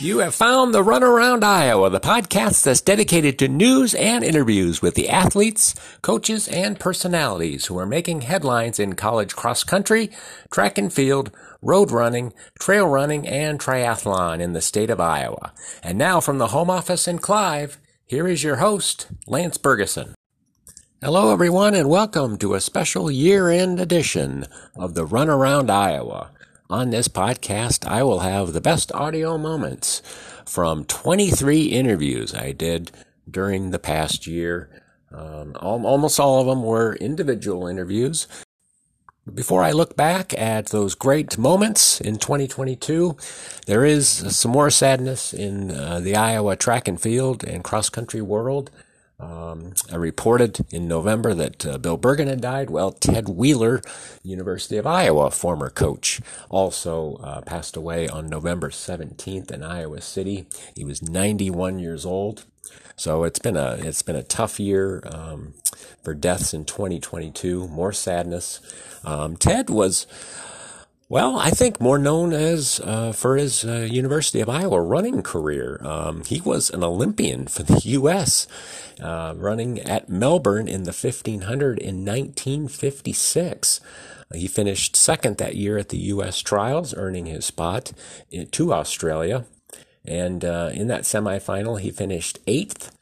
You have found the Runaround Iowa, the podcast that's dedicated to news and interviews with the athletes, coaches, and personalities who are making headlines in college cross country, track and field, road running, trail running, and triathlon in the state of Iowa. And now from the home office in Clive, here is your host, Lance Bergeson. Hello, everyone, and welcome to a special year end edition of the Runaround Iowa. On this podcast, I will have the best audio moments from 23 interviews I did during the past year. Um, almost all of them were individual interviews. Before I look back at those great moments in 2022, there is some more sadness in uh, the Iowa track and field and cross country world. Um, I reported in November that uh, Bill Bergen had died. Well, Ted Wheeler, University of Iowa former coach, also uh, passed away on November 17th in Iowa City. He was 91 years old. So it's been a it's been a tough year um, for deaths in 2022. More sadness. Um, Ted was well, I think more known as uh, for his uh, University of Iowa running career. Um, he was an Olympian for the U.S., uh, running at Melbourne in the 1500 in 1956. He finished second that year at the U.S. trials, earning his spot to Australia. And uh, in that semifinal, he finished eighth.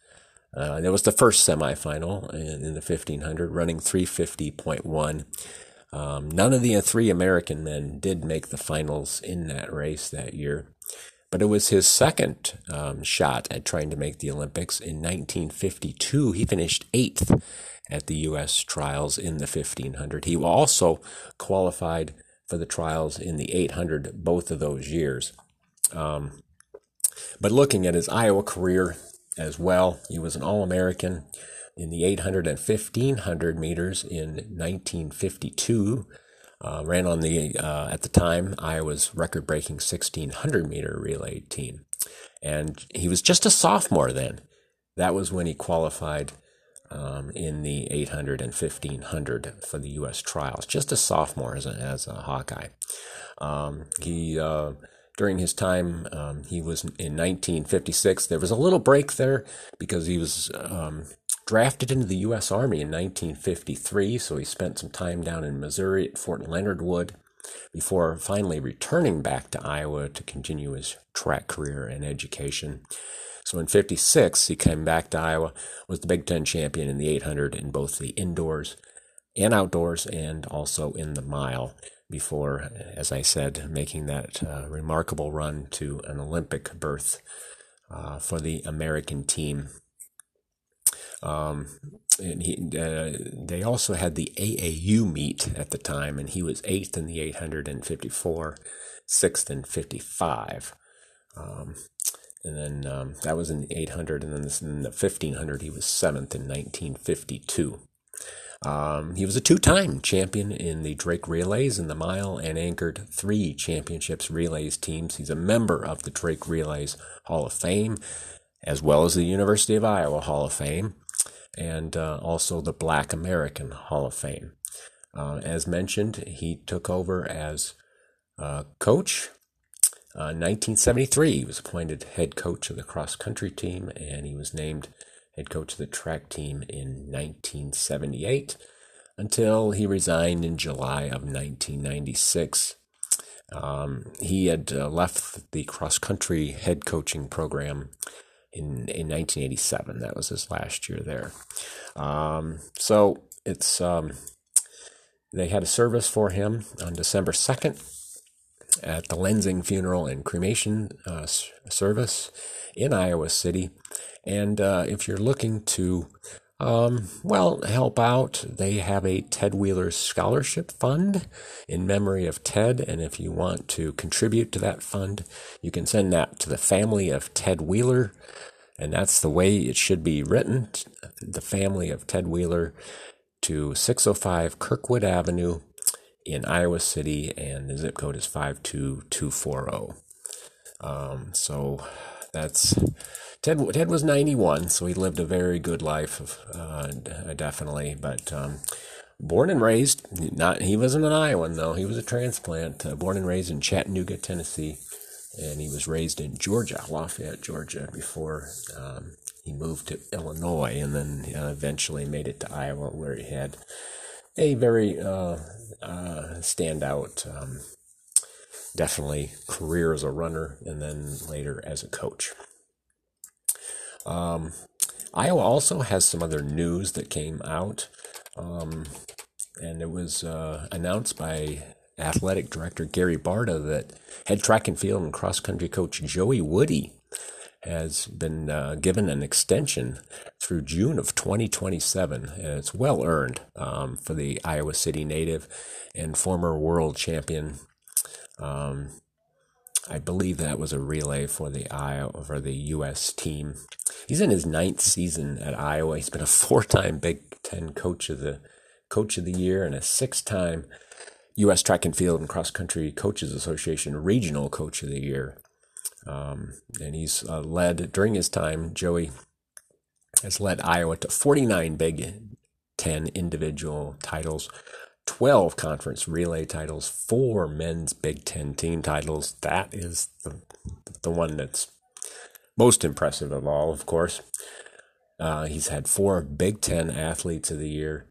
Uh, that was the first semifinal in, in the 1500, running 350.1. Um, none of the three American men did make the finals in that race that year, but it was his second um, shot at trying to make the Olympics. In 1952, he finished eighth at the U.S. trials in the 1500. He also qualified for the trials in the 800 both of those years. Um, but looking at his Iowa career as well, he was an All American in the 800 and 1500 meters in 1952. Uh, ran on the, uh, at the time, Iowa's record breaking 1600 meter relay team. And he was just a sophomore then. That was when he qualified um, in the 800 and 1500 for the U.S. trials. Just a sophomore as a, as a Hawkeye. Um, he, uh, during his time, um, he was in 1956. There was a little break there because he was um, drafted into the U.S. Army in 1953, so he spent some time down in Missouri at Fort Leonard Wood before finally returning back to Iowa to continue his track career and education. So in 56, he came back to Iowa, was the Big Ten champion in the 800 in both the indoors and outdoors, and also in the mile before, as I said, making that uh, remarkable run to an Olympic berth uh, for the American team um, and he, uh, they also had the AAU meet at the time, and he was eighth in the 854, sixth in 55. Um, and then um, that was in the 800, and then this, in the 1500, he was seventh in 1952. Um, he was a two time champion in the Drake Relays in the mile and anchored three championships relays teams. He's a member of the Drake Relays Hall of Fame, as well as the University of Iowa Hall of Fame and uh, also the Black American Hall of Fame. Uh, as mentioned, he took over as uh, coach. 1973, he was appointed head coach of the cross country team, and he was named head coach of the track team in 1978 until he resigned in July of 1996. Um, he had uh, left the cross country head coaching program in, in 1987. That was his last year there. Um, so it's um, they had a service for him on December 2nd at the Lensing Funeral and Cremation uh, Service in Iowa City. And uh, if you're looking to, um, well, help out, they have a Ted Wheeler Scholarship Fund in memory of Ted. And if you want to contribute to that fund, you can send that to the family of Ted Wheeler, and that's the way it should be written. The family of Ted Wheeler to 605 Kirkwood Avenue in Iowa City, and the zip code is 52240. Um, so that's Ted. Ted was 91, so he lived a very good life, uh, definitely. But um, born and raised, not he wasn't an Iowan though. He was a transplant. Uh, born and raised in Chattanooga, Tennessee. and he was raised in Georgia, Lafayette, Georgia, before um, he moved to Illinois, and then uh, eventually made it to Iowa, where he had a very uh, uh, standout, um, definitely career as a runner, and then later as a coach. Um, Iowa also has some other news that came out, um, and it was uh, announced by athletic director Gary Barta that head track and field and cross country coach Joey Woody has been uh, given an extension through June of 2027, and it's well earned um, for the Iowa City native and former world champion. Um, I believe that was a relay for the Iowa for the U.S. team. He's in his ninth season at Iowa. He's been a four-time Big Ten coach of the coach of the year and a six-time U.S. Track and Field and Cross Country Coaches Association Regional Coach of the Year. Um, and he's uh, led during his time. Joey has led Iowa to 49 Big Ten individual titles, 12 conference relay titles, four men's Big Ten team titles. That is the the one that's most impressive of all, of course. Uh, he's had four Big Ten athletes of the year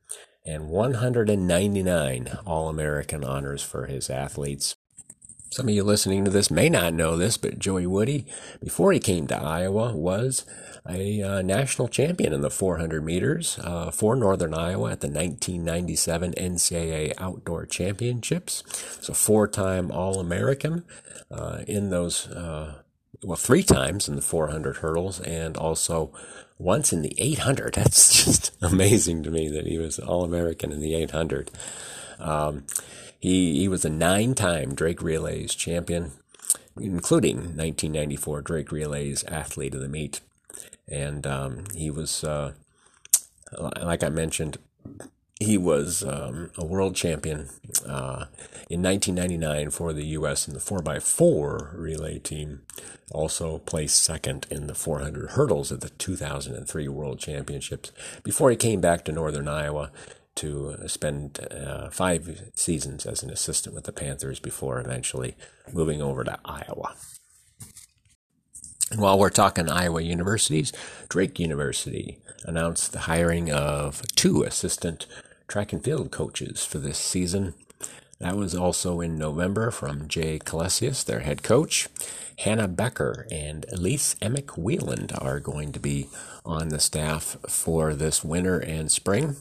and 199 All American honors for his athletes. Some of you listening to this may not know this, but Joey Woody, before he came to Iowa, was a uh, national champion in the 400 meters uh, for Northern Iowa at the 1997 NCAA Outdoor Championships. So, four time All American uh, in those, uh, well, three times in the 400 hurdles and also once in the 800. That's just amazing to me that he was All American in the 800. Um, he, he was a nine time Drake Relays champion, including 1994 Drake Relays Athlete of the Meet. And um, he was, uh, like I mentioned, he was um, a world champion uh, in 1999 for the U.S. in the 4x4 relay team. Also placed second in the 400 hurdles at the 2003 World Championships before he came back to Northern Iowa to spend uh, five seasons as an assistant with the Panthers before eventually moving over to Iowa. And while we're talking Iowa universities, Drake University announced the hiring of two assistant track and field coaches for this season. That was also in November from Jay Kalesius, their head coach. Hannah Becker and Elise Emick Wheeland are going to be on the staff for this winter and spring.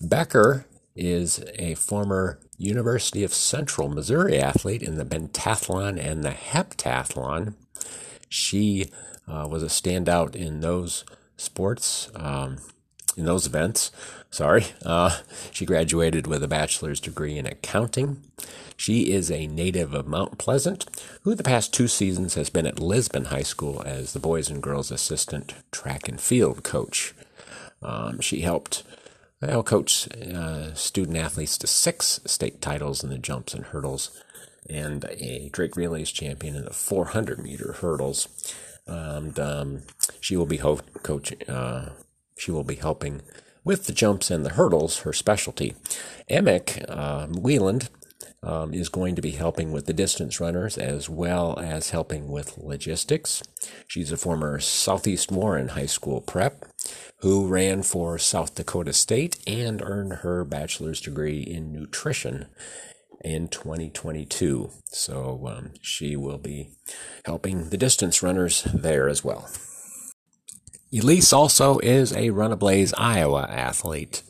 Becker is a former University of Central Missouri athlete in the pentathlon and the heptathlon. She uh, was a standout in those sports, um, in those events. Sorry. Uh, she graduated with a bachelor's degree in accounting. She is a native of Mount Pleasant, who the past two seasons has been at Lisbon High School as the boys and girls assistant track and field coach. Um, she helped well, coach uh, student athletes to six state titles in the jumps and hurdles, and a Drake Relays champion in the 400 meter hurdles. And um, she will be ho-. Uh, she will be helping with the jumps and the hurdles, her specialty. Emick uh, Wieland um, is going to be helping with the distance runners as well as helping with logistics. She's a former Southeast Warren High School prep who ran for South Dakota State and earned her bachelor's degree in nutrition in 2022. So um, she will be helping the distance runners there as well. Elise also is a Run Ablaze Iowa athlete,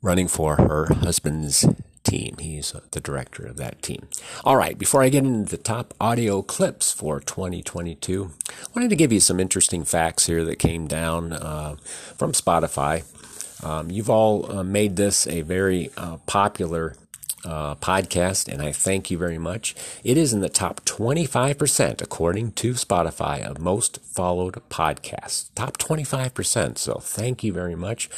running for her husband's team. He's the director of that team. All right, before I get into the top audio clips for 2022, I wanted to give you some interesting facts here that came down uh, from Spotify. Um, you've all uh, made this a very uh, popular uh, podcast, and I thank you very much. It is in the top 25%, according to Spotify, of most followed podcasts. Top 25%. So thank you very much.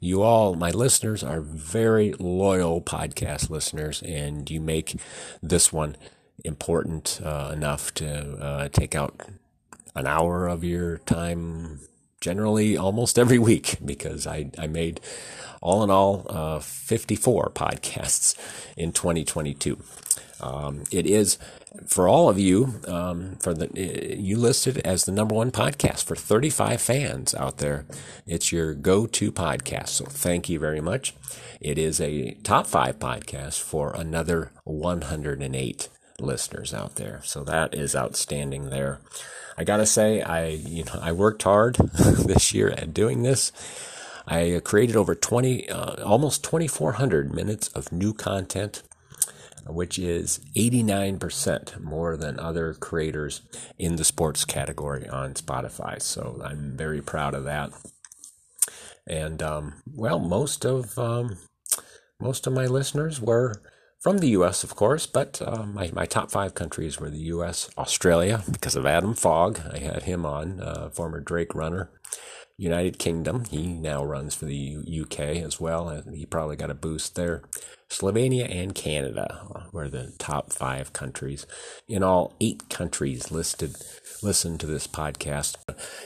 You all, my listeners, are very loyal podcast listeners, and you make this one important uh, enough to uh, take out an hour of your time generally almost every week because I, I made all in all uh, 54 podcasts in 2022. Um, it is for all of you um, for the you listed as the number one podcast for 35 fans out there. It's your go-to podcast. So thank you very much. It is a top five podcast for another 108 listeners out there. So that is outstanding there. I gotta say, I you know I worked hard this year at doing this. I created over 20, uh, almost 2,400 minutes of new content, which is 89% more than other creators in the sports category on Spotify. So I'm very proud of that. And um, well, most of um, most of my listeners were from the U.S., of course, but uh, my, my top five countries were the U.S., Australia, because of Adam Fogg. I had him on, uh, former Drake runner. United Kingdom, he now runs for the UK as well. He probably got a boost there. Slovenia and Canada were the top five countries. In all, eight countries listed listened to this podcast.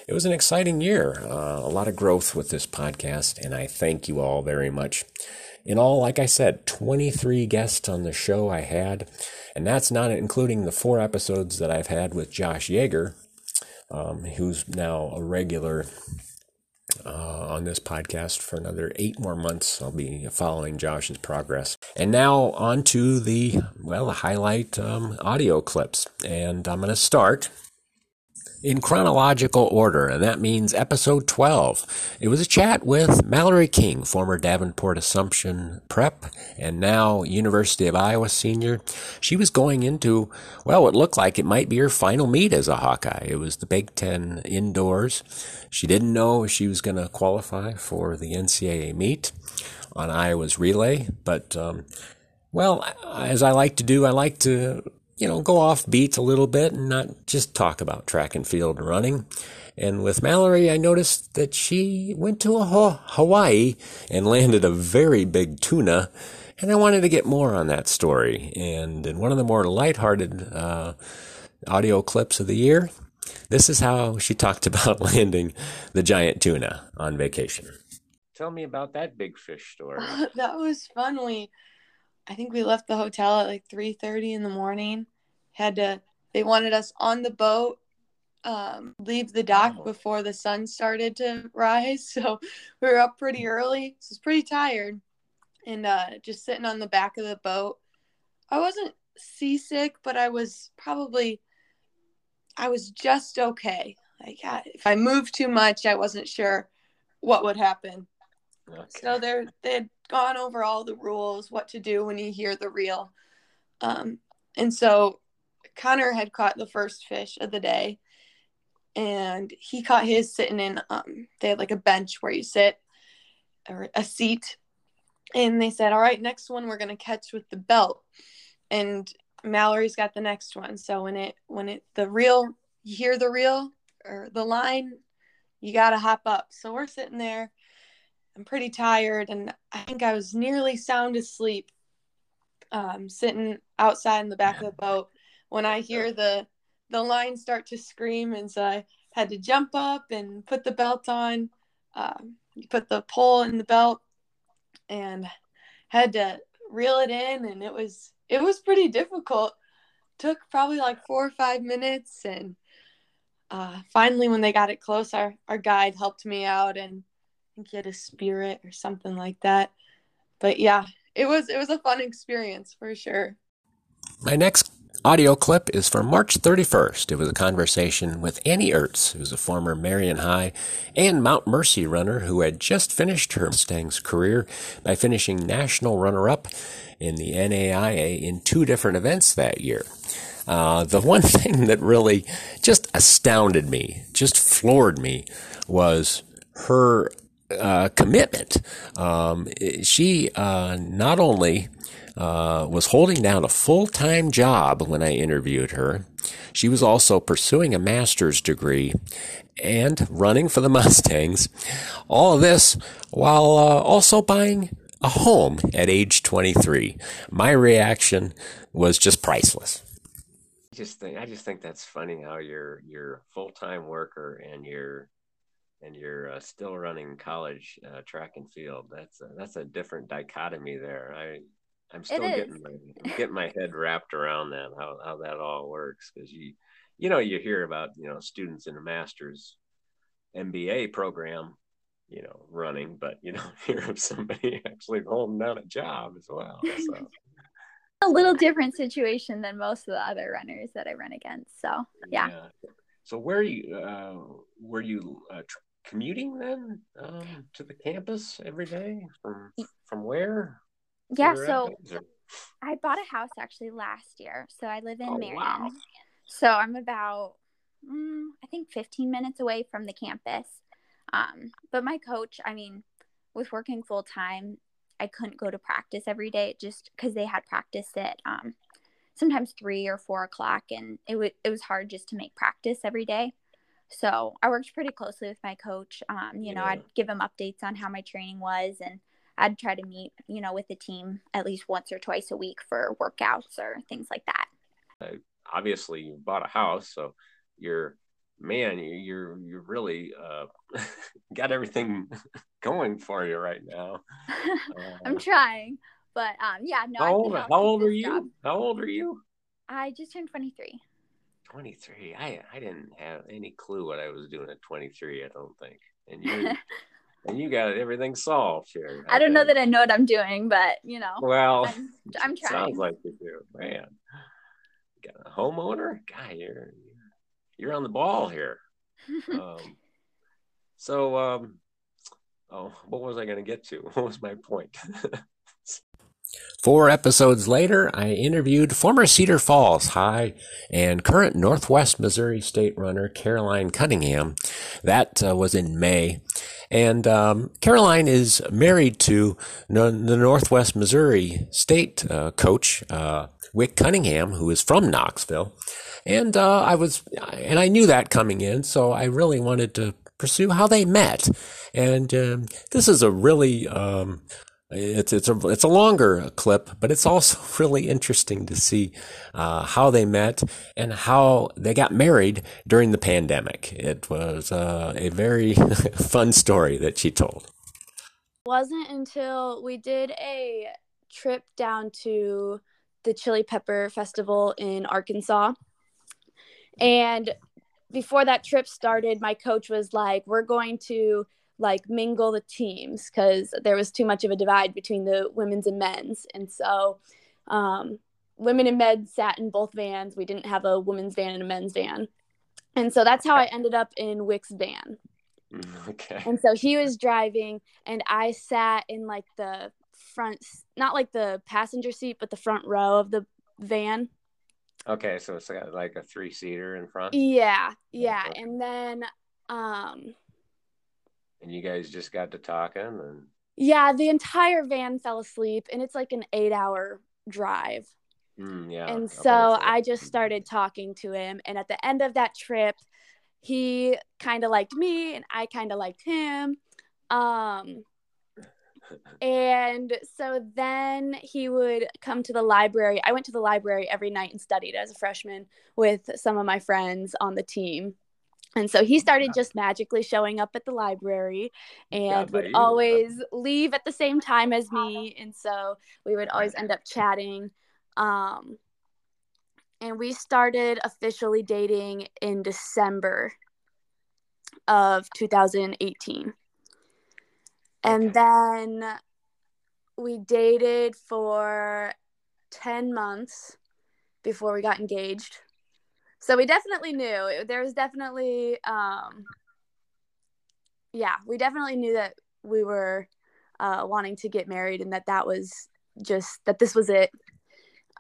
It was an exciting year, uh, a lot of growth with this podcast, and I thank you all very much in all, like I said, 23 guests on the show I had, and that's not including the four episodes that I've had with Josh Yeager, um, who's now a regular uh, on this podcast for another eight more months. I'll be following Josh's progress. And now on to the, well, the highlight um, audio clips. And I'm going to start in chronological order, and that means episode 12. It was a chat with Mallory King, former Davenport Assumption prep and now University of Iowa senior. She was going into, well, it looked like it might be her final meet as a Hawkeye. It was the Big Ten indoors. She didn't know if she was going to qualify for the NCAA meet on Iowa's relay, but, um, well, as I like to do, I like to you know, go off beat a little bit and not just talk about track and field running. And with Mallory, I noticed that she went to Hawaii and landed a very big tuna. And I wanted to get more on that story. And in one of the more lighthearted uh, audio clips of the year, this is how she talked about landing the giant tuna on vacation. Tell me about that big fish story. that was fun. We I think we left the hotel at like 3:30 in the morning. Had to they wanted us on the boat um, leave the dock oh. before the sun started to rise. So we were up pretty early. So I was pretty tired and uh, just sitting on the back of the boat. I wasn't seasick, but I was probably, I was just okay. Like if I moved too much, I wasn't sure what would happen. Okay. So they're, they had gone over all the rules, what to do when you hear the reel. Um, and so Connor had caught the first fish of the day and he caught his sitting in um they had like a bench where you sit or a seat and they said all right next one we're going to catch with the belt and mallory's got the next one so when it when it the reel you hear the reel or the line you got to hop up so we're sitting there I'm pretty tired, and I think I was nearly sound asleep, um, sitting outside in the back of the boat when I hear the the line start to scream, and so I had to jump up and put the belt on, um, put the pole in the belt, and had to reel it in, and it was it was pretty difficult. Took probably like four or five minutes, and uh, finally, when they got it close, our our guide helped me out and think he had a spirit or something like that. But yeah, it was it was a fun experience for sure. My next audio clip is from March 31st. It was a conversation with Annie Ertz, who's a former Marion High and Mount Mercy runner who had just finished her Mustangs career by finishing national runner-up in the NAIA in two different events that year. Uh, the one thing that really just astounded me, just floored me, was her uh, commitment. Um, she uh, not only uh, was holding down a full time job when I interviewed her, she was also pursuing a master's degree and running for the Mustangs. All of this while uh, also buying a home at age 23. My reaction was just priceless. Just think I just think that's funny how you're you're full time worker and you're and you're uh, still running college uh, track and field. That's a, that's a different dichotomy there. I I'm still getting my getting my head wrapped around that how how that all works because you you know you hear about you know students in a master's MBA program you know running, but you don't hear of somebody actually holding down a job as well. So. a little different situation than most of the other runners that I run against. So yeah. yeah. So where you uh, were you uh, tr- commuting then um, to the campus every day from from where? Yeah, so I bought a house actually last year. So I live in oh, Marion. Wow. So I'm about mm, I think 15 minutes away from the campus. Um, but my coach, I mean, with working full time, I couldn't go to practice every day just because they had practice at um, sometimes three or four o'clock, and it was it was hard just to make practice every day. So I worked pretty closely with my coach. Um, you yeah. know, I'd give him updates on how my training was, and I'd try to meet, you know, with the team at least once or twice a week for workouts or things like that. Uh, obviously, you bought a house, so you're man, you're you're really uh, got everything going for you right now. Uh, I'm trying, but um, yeah, no. How old, how old are you? Job. How old are you? I just turned 23. 23. I I didn't have any clue what I was doing at 23. I don't think. And you and you got everything solved here. I, I don't think. know that I know what I'm doing, but you know. Well, I'm, I'm trying. Sounds like you do, man. You got a homeowner, guy. You're you're on the ball here. um, so, um, oh, what was I going to get to? What was my point? Four episodes later, I interviewed former Cedar Falls High and current Northwest Missouri State runner Caroline Cunningham. That uh, was in May. And um, Caroline is married to the Northwest Missouri State uh, coach, uh, Wick Cunningham, who is from Knoxville. And uh, I was, and I knew that coming in, so I really wanted to pursue how they met. And um, this is a really um, it's it's a it's a longer clip, but it's also really interesting to see uh, how they met and how they got married during the pandemic. It was uh, a very fun story that she told. It wasn't until we did a trip down to the Chili Pepper Festival in Arkansas, and before that trip started, my coach was like, "We're going to." Like mingle the teams because there was too much of a divide between the women's and men's. And so um, women and men sat in both vans. We didn't have a women's van and a men's van. And so that's how I ended up in Wick's van. Okay. And so he was driving and I sat in like the front, not like the passenger seat, but the front row of the van. Okay, so it's like a three seater in front. Yeah, yeah, and then um, and you guys just got to talking and yeah the entire van fell asleep and it's like an eight hour drive. Mm, yeah and so i just started talking to him and at the end of that trip he kind of liked me and i kind of liked him. Um and so then he would come to the library. I went to the library every night and studied as a freshman with some of my friends on the team and so he started just magically showing up at the library and would always leave at the same time as me. And so we would always end up chatting. Um, and we started officially dating in December of 2018. And then we dated for 10 months before we got engaged so we definitely knew there was definitely um yeah we definitely knew that we were uh, wanting to get married and that that was just that this was it.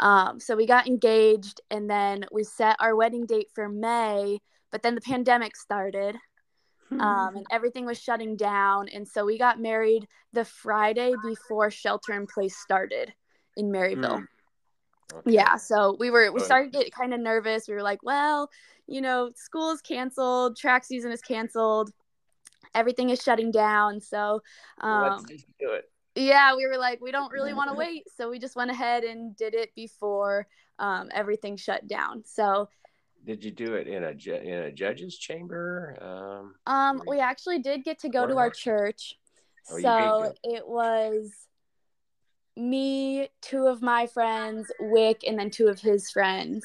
Um, so we got engaged and then we set our wedding date for may but then the pandemic started um, and everything was shutting down. And so we got married the friday before shelter in place started in maryville. Mm. Okay. Yeah, so we were we started to get kind of nervous. We were like, well, you know, school is canceled, track season is canceled, everything is shutting down. So, um, let's do it. Yeah, we were like, we don't really want to wait, so we just went ahead and did it before um, everything shut down. So, did you do it in a in a judge's chamber? Um, um we actually did get to go to our church. Oh, so it was me, two of my friends, Wick, and then two of his friends.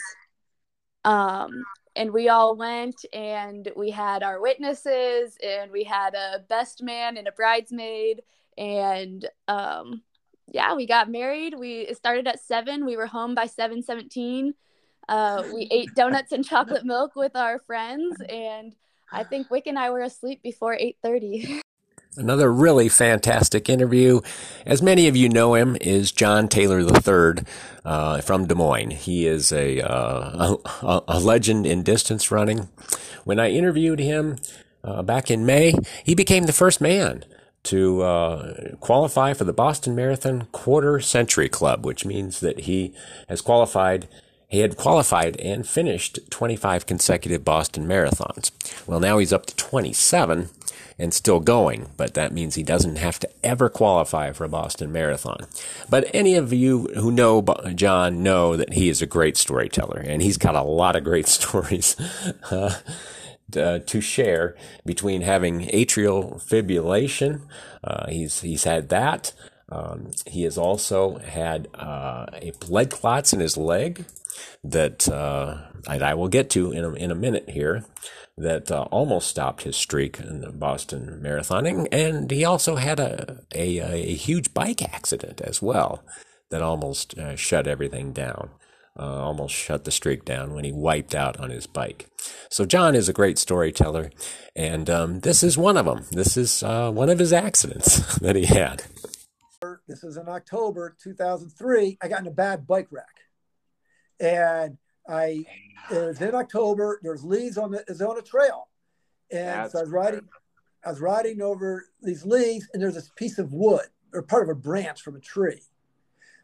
Um, and we all went and we had our witnesses and we had a best man and a bridesmaid and um yeah we got married. We started at seven. We were home by 717 uh, we ate donuts and chocolate milk with our friends and i think wick and i were asleep before 8.30 Another really fantastic interview. As many of you know him, is John Taylor III uh, from Des Moines. He is a, uh, a, a, legend in distance running. When I interviewed him uh, back in May, he became the first man to uh, qualify for the Boston Marathon Quarter Century Club, which means that he has qualified he had qualified and finished 25 consecutive Boston marathons. Well, now he's up to 27 and still going, but that means he doesn't have to ever qualify for a Boston Marathon. But any of you who know John know that he is a great storyteller, and he's got a lot of great stories. Uh, to share between having atrial fibrillation, uh, he's he's had that. Um, he has also had uh, a blood clots in his leg that uh, I will get to in a, in a minute here that uh, almost stopped his streak in the Boston marathoning. And he also had a, a, a huge bike accident as well that almost uh, shut everything down. Uh, almost shut the streak down when he wiped out on his bike. So John is a great storyteller, and um, this is one of them. This is uh, one of his accidents that he had. This is in October 2003. I got in a bad bike wreck and I uh, it was in October. There's leaves on the is on a trail, and That's so I was riding. I was riding over these leaves, and there's this piece of wood or part of a branch from a tree.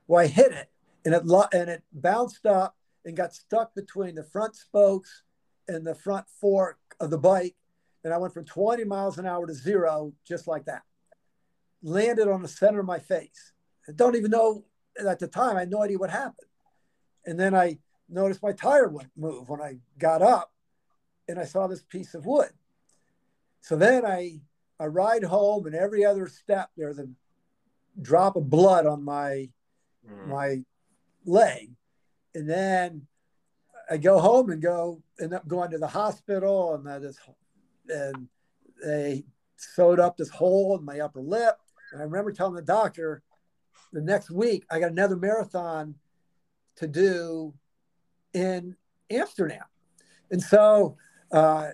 Well, I hit it, and it and it bounced up and got stuck between the front spokes and the front fork of the bike, and I went from 20 miles an hour to zero just like that. Landed on the center of my face. I don't even know at the time. I had no idea what happened. And then I noticed my tire wouldn't move when I got up and I saw this piece of wood. So then I, I ride home and every other step there's a drop of blood on my, mm. my leg. And then I go home and go end up going to the hospital and that is, and they sewed up this hole in my upper lip. And I remember telling the doctor the next week I got another marathon to do in Amsterdam. And so, uh,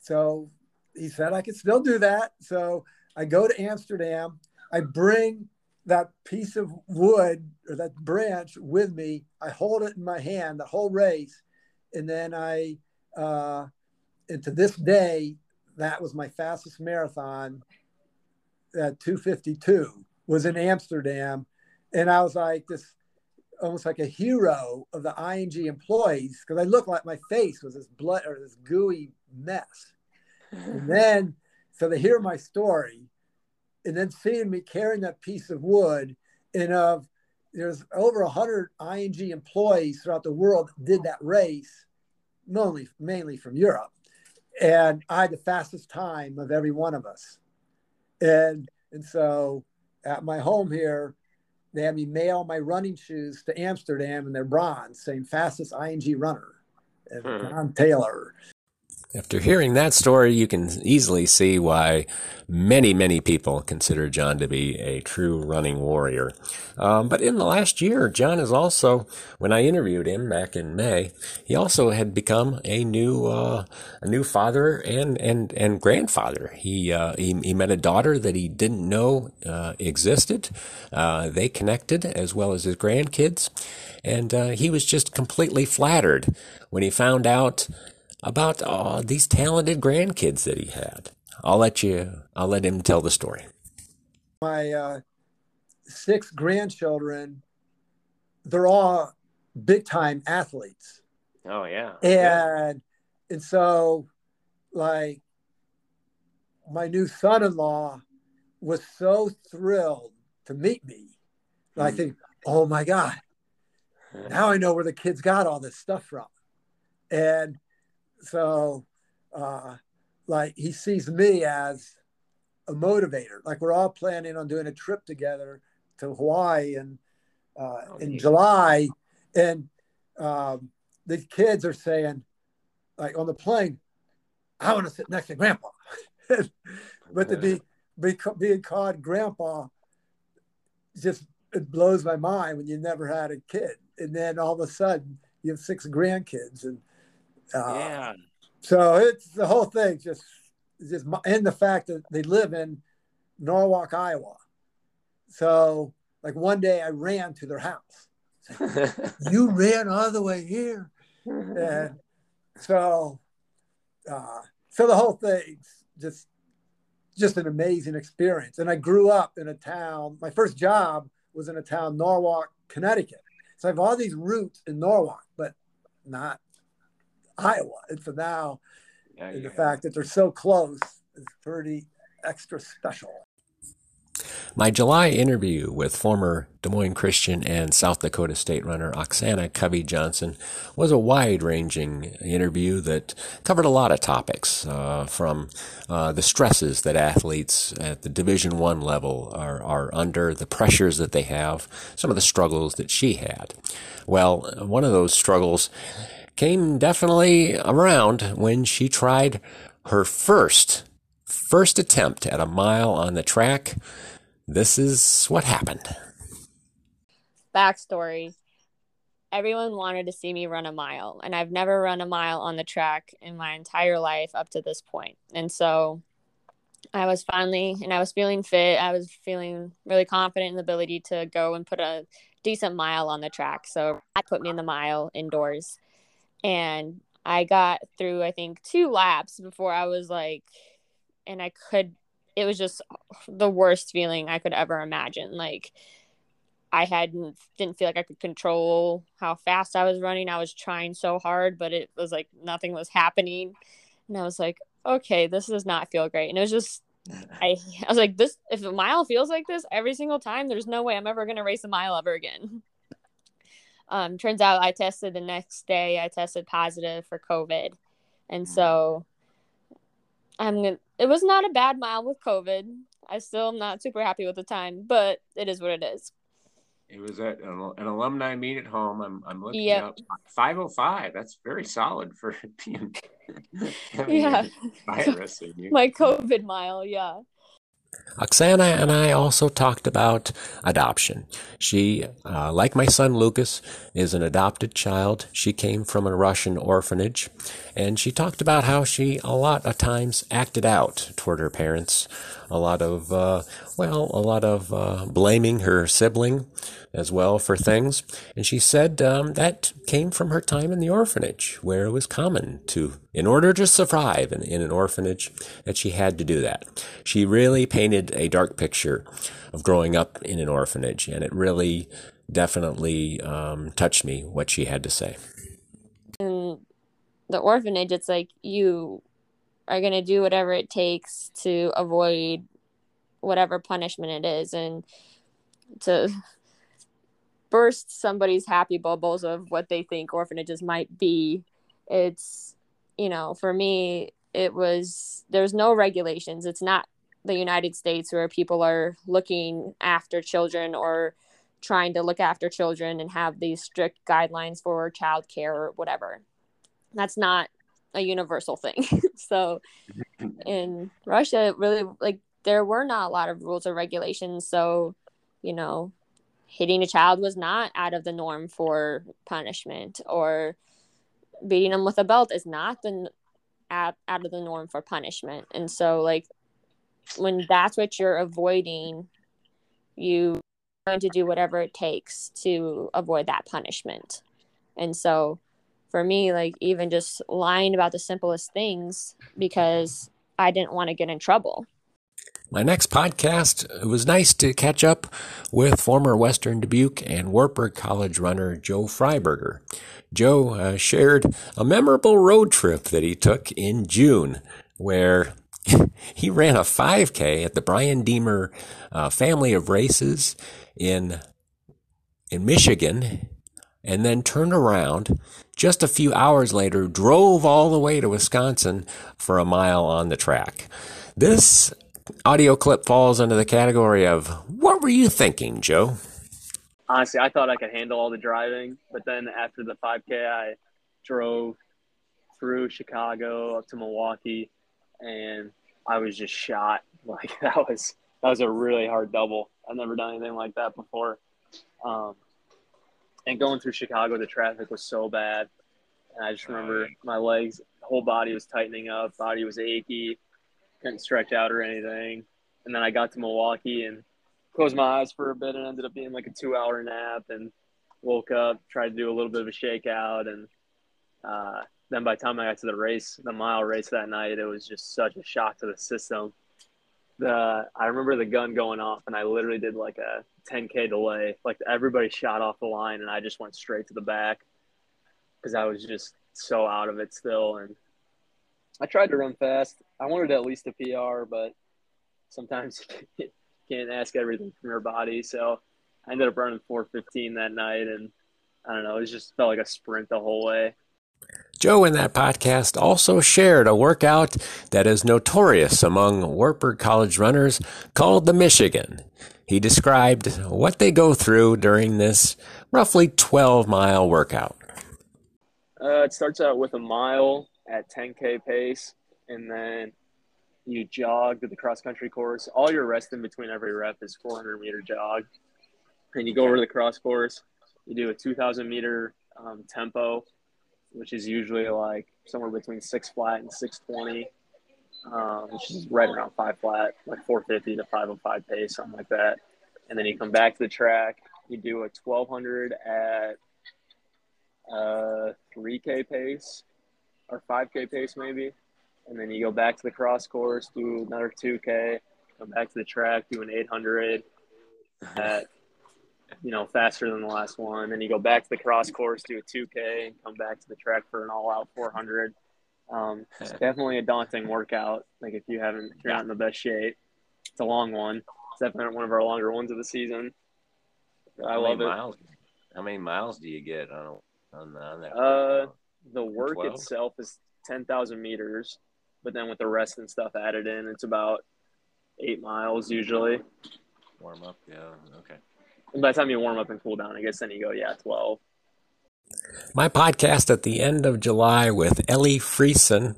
so he said I could still do that. So I go to Amsterdam. I bring that piece of wood or that branch with me. I hold it in my hand the whole race, and then I, uh, and to this day, that was my fastest marathon. At 252 was in Amsterdam, and I was like this almost like a hero of the ING employees because I looked like my face was this blood or this gooey mess. and then, so they hear my story, and then seeing me carrying that piece of wood, and of there's over a hundred ING employees throughout the world did that race, mainly mainly from Europe, and I had the fastest time of every one of us, and and so at my home here they had me mail my running shoes to Amsterdam and they're bronze, saying fastest ING runner, and hmm. John Taylor. After hearing that story, you can easily see why many, many people consider John to be a true running warrior. Um, but in the last year, John is also, when I interviewed him back in May, he also had become a new, uh, a new father and and and grandfather. He uh, he, he met a daughter that he didn't know uh, existed. Uh, they connected as well as his grandkids, and uh, he was just completely flattered when he found out about uh, these talented grandkids that he had. I'll let you. I'll let him tell the story. My uh, six grandchildren, they're all big time athletes. Oh yeah. And yeah. and so, like, my new son-in-law was so thrilled to meet me. Mm. I think, oh my god, now I know where the kids got all this stuff from And so, uh, like, he sees me as a motivator. Like, we're all planning on doing a trip together to Hawaii and uh, oh, in July. And um, the kids are saying, like, on the plane, I want to sit next to grandpa. but to be, be being called grandpa just it blows my mind when you never had a kid and then all of a sudden you have six grandkids and uh, yeah so it's the whole thing just just and the fact that they live in norwalk iowa so like one day i ran to their house you ran all the way here and so uh, so the whole thing's just just an amazing experience. And I grew up in a town. My first job was in a town, Norwalk, Connecticut. So I have all these roots in Norwalk, but not Iowa. And so now, yeah, yeah. the fact that they're so close is pretty extra special. My July interview with former Des Moines Christian and South Dakota State runner Oksana Covey Johnson was a wide ranging interview that covered a lot of topics, uh, from uh, the stresses that athletes at the Division One level are, are under, the pressures that they have, some of the struggles that she had. Well, one of those struggles came definitely around when she tried her first first attempt at a mile on the track this is what happened. Backstory everyone wanted to see me run a mile, and I've never run a mile on the track in my entire life up to this point. And so I was finally, and I was feeling fit. I was feeling really confident in the ability to go and put a decent mile on the track. So I put me in the mile indoors. And I got through, I think, two laps before I was like, and I could it was just the worst feeling I could ever imagine. Like I hadn't didn't feel like I could control how fast I was running. I was trying so hard, but it was like nothing was happening. And I was like, okay, this does not feel great. And it was just I I was like, this if a mile feels like this every single time, there's no way I'm ever gonna race a mile ever again. Um, turns out I tested the next day, I tested positive for COVID. And so I'm gonna. It was not a bad mile with COVID. I still am not super happy with the time, but it is what it is. It was at an, an alumni meet at home. I'm I'm looking yep. up 505. That's very solid for being yeah virus My COVID mile, yeah. Oksana and I also talked about adoption. She, uh, like my son Lucas, is an adopted child. She came from a Russian orphanage, and she talked about how she a lot of times acted out toward her parents. A lot of, uh, well, a lot of uh, blaming her sibling as well for things. And she said um, that came from her time in the orphanage, where it was common to, in order to survive in, in an orphanage, that she had to do that. She really painted a dark picture of growing up in an orphanage, and it really definitely um, touched me what she had to say. In the orphanage, it's like you are going to do whatever it takes to avoid whatever punishment it is. And to burst somebody's happy bubbles of what they think orphanages might be it's you know for me it was there's no regulations it's not the united states where people are looking after children or trying to look after children and have these strict guidelines for childcare or whatever that's not a universal thing. So mm-hmm. in russia really like there were not a lot of rules or regulations. So you know hitting a child was not out of the norm for punishment or beating them with a belt is not the out, out of the norm for punishment. And so like when that's what you're avoiding you going to do whatever it takes to avoid that punishment. And so for me like even just lying about the simplest things because i didn't want to get in trouble my next podcast, it was nice to catch up with former Western Dubuque and Wartburg College runner Joe Freiburger. Joe uh, shared a memorable road trip that he took in June where he ran a 5K at the Brian Diemer uh, family of races in in Michigan and then turned around just a few hours later drove all the way to Wisconsin for a mile on the track. This audio clip falls under the category of what were you thinking, Joe? Honestly, I thought I could handle all the driving, but then after the 5K, I drove through Chicago up to Milwaukee, and I was just shot. Like that was that was a really hard double. I've never done anything like that before. Um, and going through Chicago, the traffic was so bad, and I just remember my legs, whole body was tightening up, body was achy, couldn't stretch out or anything. And then I got to Milwaukee and closed my eyes for a bit, and ended up being like a two-hour nap, and woke up, tried to do a little bit of a shakeout, and uh, then by the time I got to the race, the mile race that night, it was just such a shock to the system. The I remember the gun going off, and I literally did like a 10k delay. Like everybody shot off the line, and I just went straight to the back because I was just so out of it still. And I tried to run fast. I wanted at least a PR, but sometimes you can't ask everything from your body. So I ended up running 415 that night, and I don't know, it just felt like a sprint the whole way. Joe in that podcast also shared a workout that is notorious among Wartburg College runners called the Michigan. He described what they go through during this roughly 12 mile workout. Uh, it starts out with a mile at 10K pace, and then you jog to the cross country course. All your rest in between every rep is 400 meter jog. And you go over to the cross course, you do a 2,000 meter um, tempo which is usually like somewhere between six flat and 620, um, which is right around five flat, like 450 to 505 pace, something like that. And then you come back to the track, you do a 1200 at uh, 3K pace or 5K pace, maybe. And then you go back to the cross course, do another 2K, come back to the track, do an 800 at you know, faster than the last one. Then you go back to the cross course, do a 2K, and come back to the track for an all out 400. Um, it's definitely a daunting workout. Like if you haven't, if you're not in the best shape, it's a long one. It's definitely one of our longer ones of the season. I how love miles, it. How many miles do you get on on, on that? Uh, the work 12? itself is 10,000 meters, but then with the rest and stuff added in, it's about eight miles usually. Warm up, yeah, okay. And by the time you warm up and cool down, I guess then you go, yeah, 12. My podcast at the end of July with Ellie Friesen,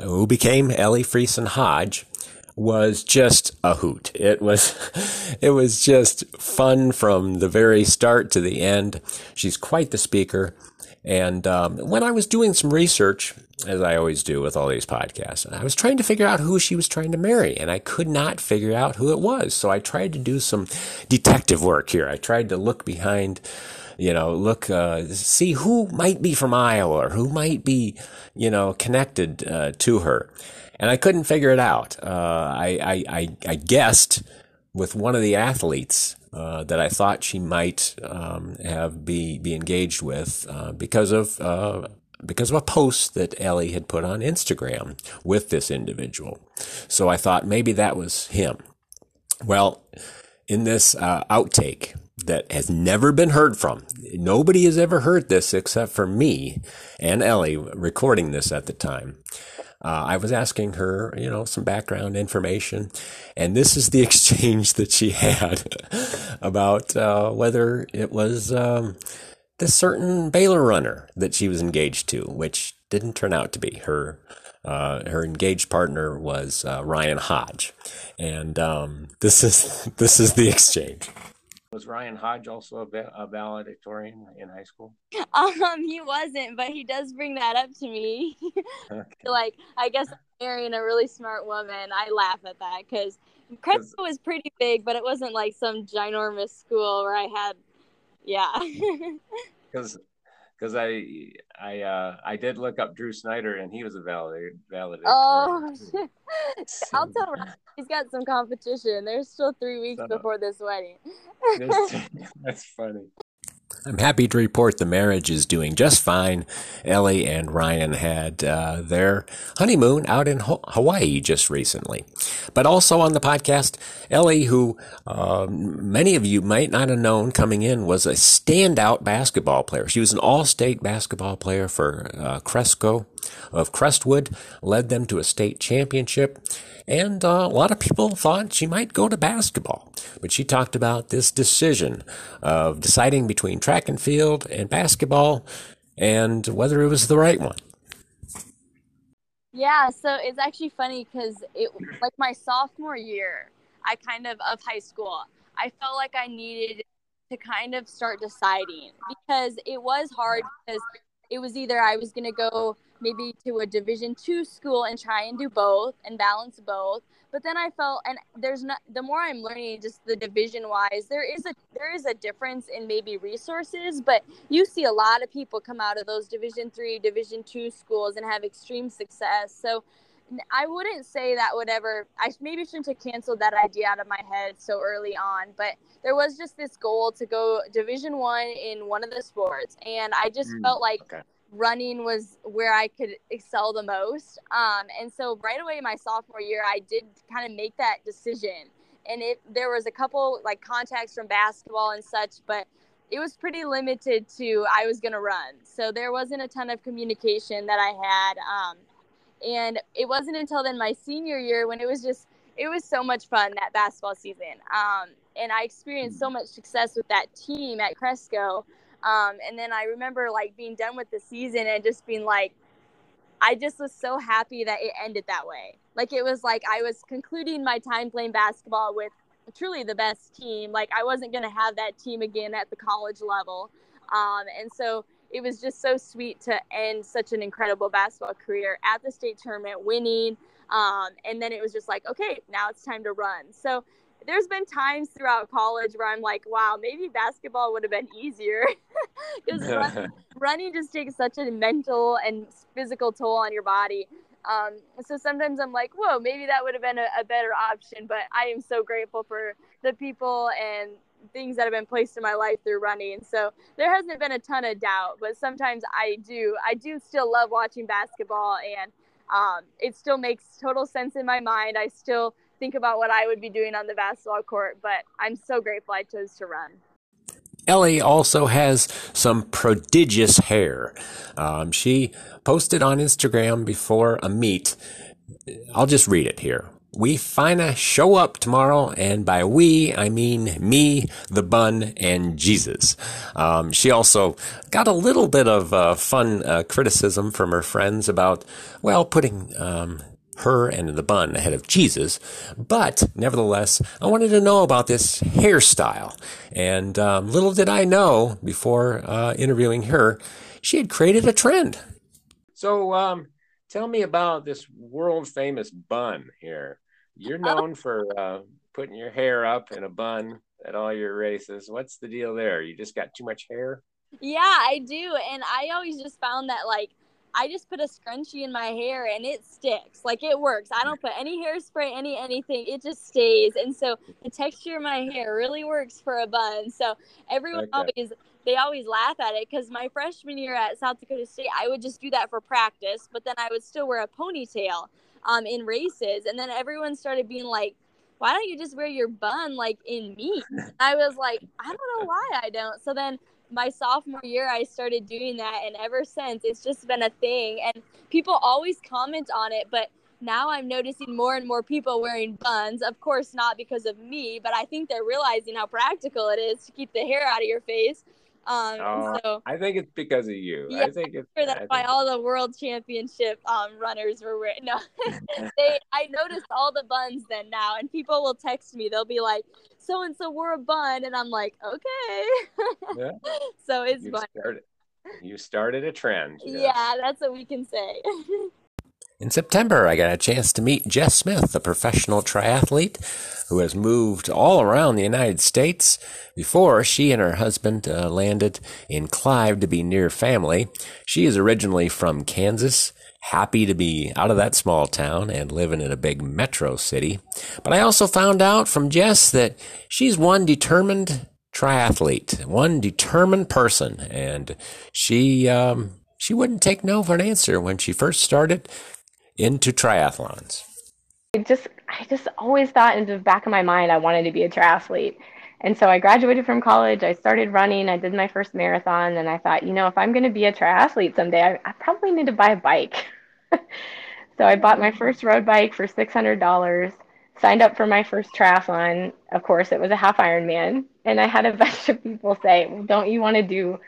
who became Ellie Friesen Hodge, was just a hoot. It was, it was just fun from the very start to the end. She's quite the speaker. And um, when I was doing some research, as I always do with all these podcasts, I was trying to figure out who she was trying to marry, and I could not figure out who it was. So I tried to do some detective work here. I tried to look behind, you know, look, uh, see who might be from Iowa or who might be, you know, connected uh, to her. And I couldn't figure it out. Uh, I, I, I, I guessed with one of the athletes uh, that I thought she might um, have be be engaged with uh, because of because of a post that Ellie had put on Instagram with this individual. So I thought maybe that was him. Well, in this uh, outtake that has never been heard from, nobody has ever heard this except for me and Ellie recording this at the time. Uh, I was asking her, you know, some background information, and this is the exchange that she had about uh, whether it was um, this certain Baylor runner that she was engaged to, which didn't turn out to be her. Uh, her engaged partner was uh, Ryan Hodge, and um, this is this is the exchange. Was Ryan Hodge also a, va- a valedictorian in high school? Um, he wasn't, but he does bring that up to me. okay. like, I guess marrying a really smart woman, I laugh at that because Cresco was pretty big, but it wasn't like some ginormous school where I had, yeah. Because because I I uh, I did look up Drew Snyder and he was a valid valedictorian. Oh, I'll tell Ryan he's got some competition. There's still three weeks so, before this wedding. that's funny. I'm happy to report the marriage is doing just fine. Ellie and Ryan had uh, their honeymoon out in Hawaii just recently. But also on the podcast, Ellie, who uh, many of you might not have known coming in, was a standout basketball player. She was an all-state basketball player for uh, Cresco of Crestwood, led them to a state championship. And uh, a lot of people thought she might go to basketball. But she talked about this decision of deciding between track and field and basketball and whether it was the right one. Yeah, so it's actually funny because it like my sophomore year, I kind of of high school, I felt like I needed to kind of start deciding because it was hard because it was either I was going to go maybe to a division two school and try and do both and balance both. But then i felt and there's not the more i'm learning just the division wise there is a there is a difference in maybe resources but you see a lot of people come out of those division three division two schools and have extreme success. So I wouldn't say that would ever. I maybe shouldn't have canceled that idea out of my head so early on, but there was just this goal to go Division One in one of the sports, and I just mm, felt like okay running was where I could excel the most. Um, and so right away my sophomore year, I did kind of make that decision. And it there was a couple like contacts from basketball and such, but it was pretty limited to I was going to run. So there wasn't a ton of communication that I had. Um, and it wasn't until then my senior year when it was just it was so much fun that basketball season. Um, and I experienced so much success with that team at Cresco um, and then I remember like being done with the season and just being like, I just was so happy that it ended that way. Like it was like I was concluding my time playing basketball with truly the best team. Like I wasn't going to have that team again at the college level. Um, and so it was just so sweet to end such an incredible basketball career at the state tournament, winning. Um, and then it was just like, okay, now it's time to run. So there's been times throughout college where I'm like, wow, maybe basketball would have been easier because run, running just takes such a mental and physical toll on your body. Um, so sometimes I'm like, whoa, maybe that would have been a, a, better option. But I am so grateful for the people and things that have been placed in my life through running. So there hasn't been a ton of doubt, but sometimes I do, I do still love watching basketball and um, it still makes total sense in my mind. I still think about what I would be doing on the basketball court, but I'm so grateful I chose to run. Ellie also has some prodigious hair. Um, she posted on Instagram before a meet. I'll just read it here. We finna show up tomorrow, and by we, I mean me, the bun, and Jesus. Um, she also got a little bit of uh, fun uh, criticism from her friends about, well, putting um, her and the bun ahead of Jesus. But nevertheless, I wanted to know about this hairstyle. And um, little did I know before uh, interviewing her, she had created a trend. So um, tell me about this world famous bun here. You're oh. known for uh, putting your hair up in a bun at all your races. What's the deal there? You just got too much hair? Yeah, I do. And I always just found that like I just put a scrunchie in my hair and it sticks. Like it works. I don't put any hairspray, any anything. It just stays. And so the texture of my hair really works for a bun. So everyone okay. always they always laugh at it because my freshman year at South Dakota State, I would just do that for practice, but then I would still wear a ponytail um, in races. And then everyone started being like, why don't you just wear your bun like in meet? I was like, I don't know why I don't. So then my sophomore year I started doing that and ever since it's just been a thing and people always comment on it but now I'm noticing more and more people wearing buns. Of course, not because of me, but I think they're realizing how practical it is to keep the hair out of your face. Um, oh, so I think it's because of you. Yeah, I think it's sure that's why all the world championship um, runners were wearing. No, they. I noticed all the buns then now, and people will text me. They'll be like, "So and so wore a bun," and I'm like, "Okay." Yeah. so it's you fun. Started, you started a trend. Yes. Yeah, that's what we can say. In September, I got a chance to meet Jess Smith, a professional triathlete who has moved all around the United States. Before she and her husband uh, landed in Clive to be near family, she is originally from Kansas, happy to be out of that small town and living in a big metro city. But I also found out from Jess that she's one determined triathlete, one determined person, and she um, she wouldn't take no for an answer when she first started into triathlons. I just I just always thought in the back of my mind I wanted to be a triathlete. And so I graduated from college. I started running. I did my first marathon. And I thought, you know, if I'm going to be a triathlete someday, I, I probably need to buy a bike. so I bought my first road bike for $600, signed up for my first triathlon. Of course, it was a half Ironman. And I had a bunch of people say, well, don't you want to do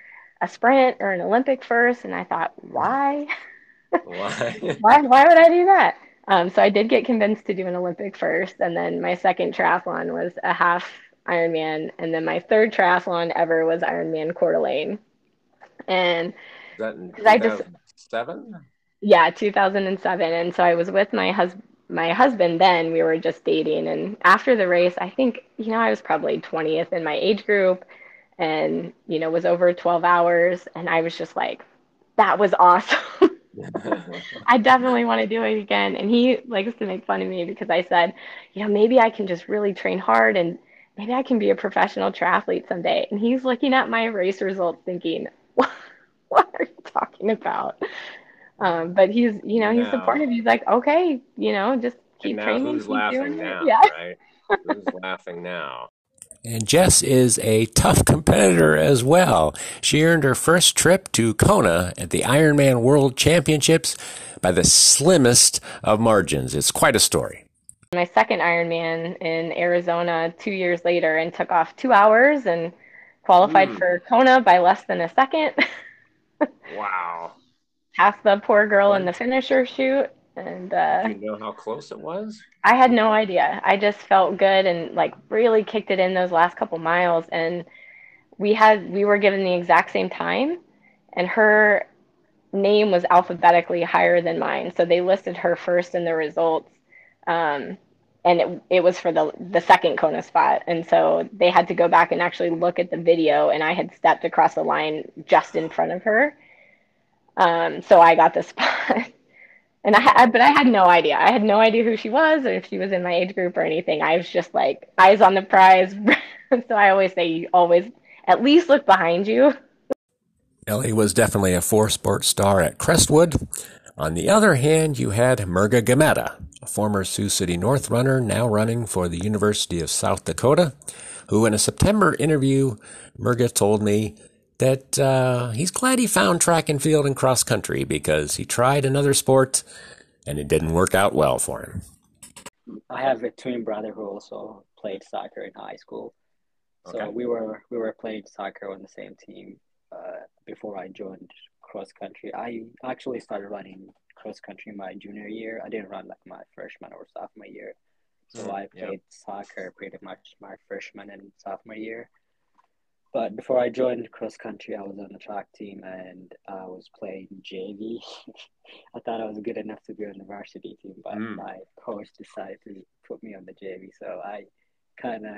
a sprint or an Olympic first? And I thought, why? Why? why, why would I do that? Um, so I did get convinced to do an Olympic first. And then my second triathlon was a half Ironman, and then my third triathlon ever was Ironman Coeur d'Alene. And that in I just seven. Yeah, 2007. And so I was with my husband. My husband then we were just dating, and after the race, I think you know I was probably 20th in my age group, and you know was over 12 hours, and I was just like, that was awesome. I definitely want to do it again. And he likes to make fun of me because I said, you know, maybe I can just really train hard and maybe I can be a professional triathlete someday. And he's looking at my race results thinking, what, what are you talking about? Um, but he's, you know, he's supportive. He's like, okay, you know, just keep now training. Who's keep laughing now? Yeah. Right? who's laughing now? And Jess is a tough competitor as well. She earned her first trip to Kona at the Ironman World Championships by the slimmest of margins. It's quite a story. My second Ironman in Arizona two years later and took off two hours and qualified Mm. for Kona by less than a second. Wow. Half the poor girl in the finisher chute. And uh, you know how close it was? I had no idea. I just felt good and like really kicked it in those last couple miles. And we had we were given the exact same time, and her name was alphabetically higher than mine, so they listed her first in the results. Um, and it, it was for the the second Kona spot, and so they had to go back and actually look at the video. And I had stepped across the line just in front of her, um, so I got the spot. And I, had, but I had no idea. I had no idea who she was or if she was in my age group or anything. I was just like eyes on the prize. so I always say you always at least look behind you. Ellie was definitely a four sport star at Crestwood. On the other hand, you had Merga Gemeda, a former Sioux City North runner now running for the University of South Dakota, who in a September interview, Merga told me that uh, he's glad he found track and field and cross country because he tried another sport and it didn't work out well for him. I have a twin brother who also played soccer in high school. So Okay. we were we were playing soccer on the same team uh, before I joined cross country. I actually started running cross country my junior year. I didn't run like my freshman or sophomore year. So Mm, I played soccer pretty much my freshman and sophomore year. But before I joined cross country, I was on the track team and I was playing JV. I thought I was good enough to be on the varsity team, but Mm. my coach decided to put me on the JV. So I kind of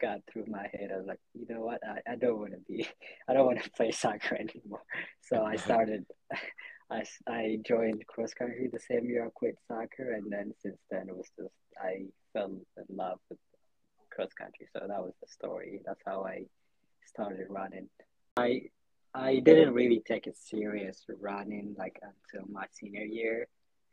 got through my head. I was like, you know what? I, I don't want to be, I don't want to play soccer anymore. So I started, I, I joined cross country the same year I quit soccer. And then since then, it was just, I fell in love with cross country. So that was the story. That's how I started running. I I didn't really take it serious running like until my senior year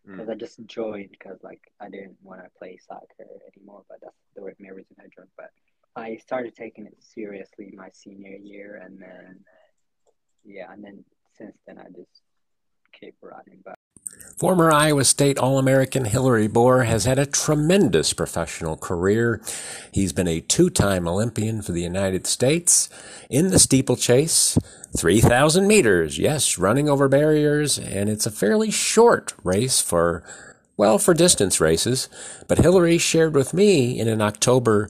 hmm. because I just joined because like I didn't want to play soccer anymore. But that's the main reason I joined. But I started taking it seriously my senior year, and then yeah, and then since then I just keep running. But Former Iowa State All American Hillary Bor has had a tremendous professional career. He's been a two time Olympian for the United States in the steeplechase, 3,000 meters, yes, running over barriers, and it's a fairly short race for, well, for distance races. But Hillary shared with me in an October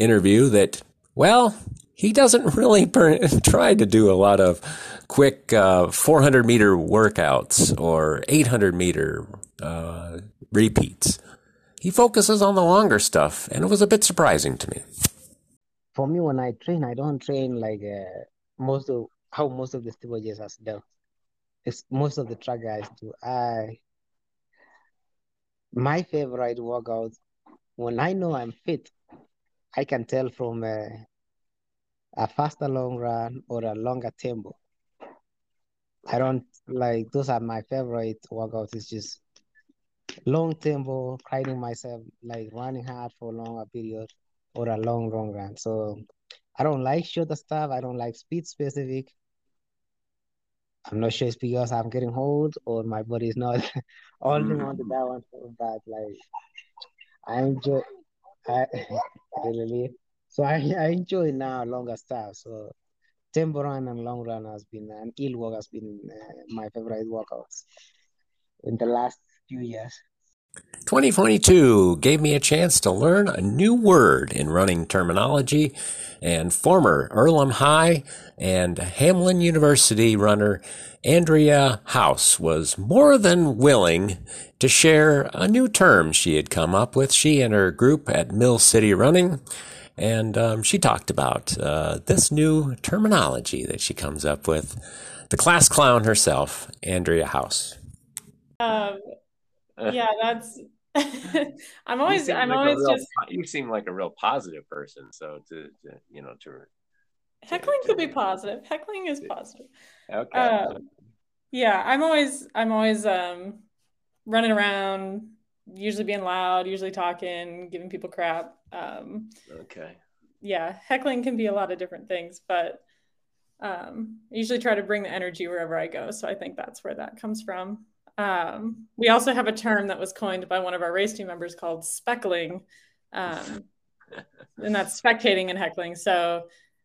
interview that, well, he doesn't really per- try to do a lot of quick uh, 400 meter workouts or 800 meter uh, repeats. He focuses on the longer stuff, and it was a bit surprising to me. For me, when I train, I don't train like uh, most of how most of the steeplechasers do. It's most of the track guys do. I my favorite workout when I know I'm fit, I can tell from uh, a faster long run or a longer tempo. I don't like those are my favorite workouts. It's just long tempo, riding myself, like running hard for a longer period or a long, long run. So I don't like shorter stuff. I don't like speed specific. I'm not sure it's because I'm getting old or my body is not holding on to that one. But like I enjoy I really so I, I enjoy now longer stuff. So tempo run and long run has been and hill walk has been uh, my favorite workouts in the last few years. 2022 gave me a chance to learn a new word in running terminology, and former Earlham High and Hamline University runner Andrea Haus was more than willing to share a new term she had come up with. She and her group at Mill City Running, and um, she talked about uh, this new terminology that she comes up with. The class clown herself, Andrea Haus. Um, yeah, that's. I'm always, I'm like always real, just. You seem like a real positive person, so to, to you know to. Heckling could be positive. Heckling is positive. Okay. Um, yeah, I'm always, I'm always um, running around, usually being loud, usually talking, giving people crap. Um, okay. yeah, heckling can be a lot of different things, but um, I usually try to bring the energy wherever I go. So I think that's where that comes from. Um, we also have a term that was coined by one of our race team members called speckling, um, and that's spectating and heckling. So,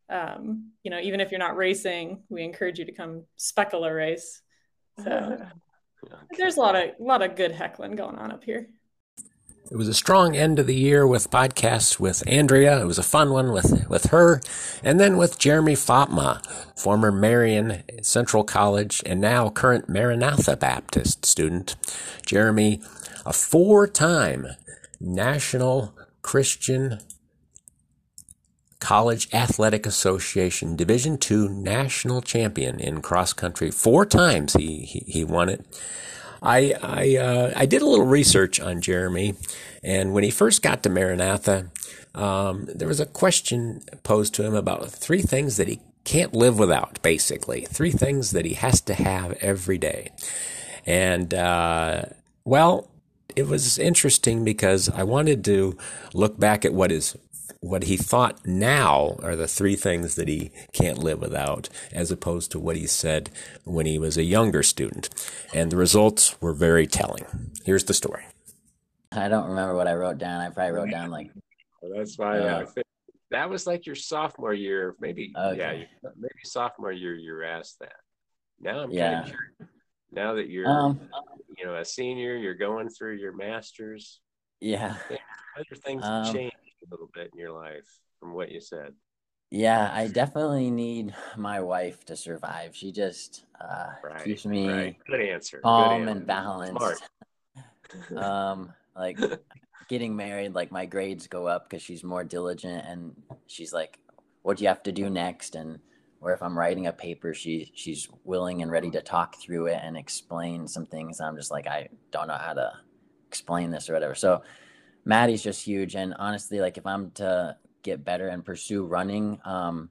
um, you know, even if you're not racing, we encourage you to come speckle a race. So there's a lot of a lot of good heckling going on up here. It was a strong end of the year with podcasts with Andrea. It was a fun one with, with her. And then with Jeremy Fopma, former Marian Central College and now current Maranatha Baptist student. Jeremy, a four time National Christian College Athletic Association Division II national champion in cross country. Four times he, he, he won it. I I uh, I did a little research on Jeremy, and when he first got to Maranatha, um, there was a question posed to him about three things that he can't live without. Basically, three things that he has to have every day, and uh, well, it was interesting because I wanted to look back at what his what he thought now are the three things that he can't live without, as opposed to what he said when he was a younger student. And the results were very telling. Here's the story. I don't remember what I wrote down. I probably wrote down like. Well, that's why uh, I think that was like your sophomore year, maybe. Okay. Yeah, maybe sophomore year you were asked that. Now I'm Yeah. kind of curious. Now that you're, Um, you know, a senior, you're going through your masters. Yeah. Other things Um, changed a little bit in your life from what you said. Yeah, I definitely need my wife to survive. She just uh, Right, keeps me right. Good answer. Good calm answer. and balanced. um, like getting married, like my grades go up because she's more diligent, and she's like, "What do you have to do next?" And or if I'm writing a paper, she she's willing and ready to talk through it and explain some things. I'm just like, I don't know how to explain this or whatever. So Maddie's just huge, and honestly, like if I'm to get better and pursue running, um,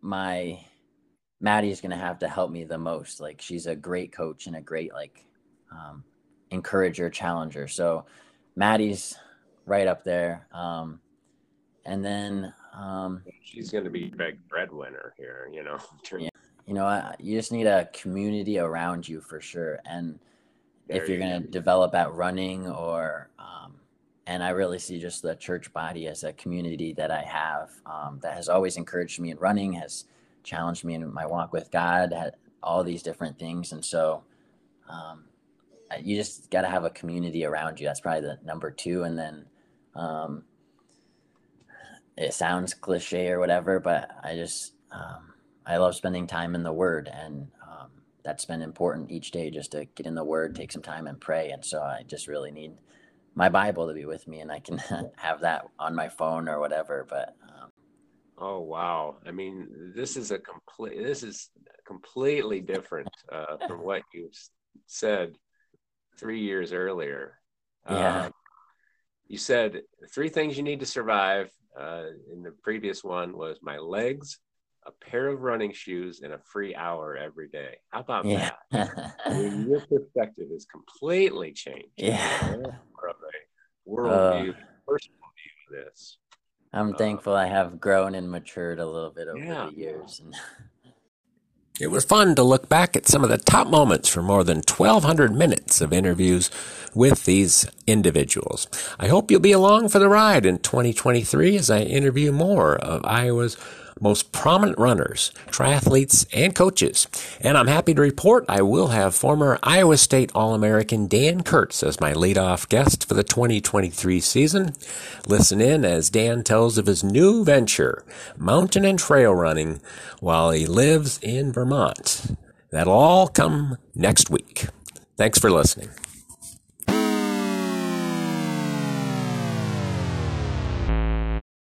my Maddie's gonna have to help me the most. Like she's a great coach and a great like um, encourager, challenger. So Maddie's right up there. Um, and then um, She's going to be big breadwinner here, you know. yeah, you know, I- you just need a community around you for sure. And There if you're you going to develop at running or, um, and I really see just the church body as a community that I have um, that has always encouraged me in running, has challenged me in my walk with God, all these different things. And so, um, you just got to have a community around you. That's probably the number two. And then, um, it sounds cliche or whatever, but I just um, I love spending time in the Word, and um, that's been important each day just to get in the Word, take some time and pray. And so I just really need my Bible to be with me, and I can have that on my phone or whatever. But um, Oh wow! I mean, this is a complete. This is completely different uh, from what you said three years earlier. Yeah. Um, you said three things you need to survive: Uh, in the previous one was my legs, a pair of running shoes, and a free hour every day. How about yeah. that? I mean, your perspective is completely changed. Yeah. From a worldview, uh, personal view of this. I'm uh, thankful I have grown and matured a little bit over yeah. the years. It was fun to look back at some of the top moments from more than 1,200 minutes of interviews with these individuals. I hope you'll be along for the ride in 2023 as I interview more of Iowa's most prominent runners, triathletes, and coaches. And I'm happy to report I will have former Iowa State All-American Dan Kurtz as my leadoff guest for the 2023 season. Listen in as Dan tells of his new venture, mountain and trail running, while he lives in Vermont. That'll all come next week. Thanks for listening.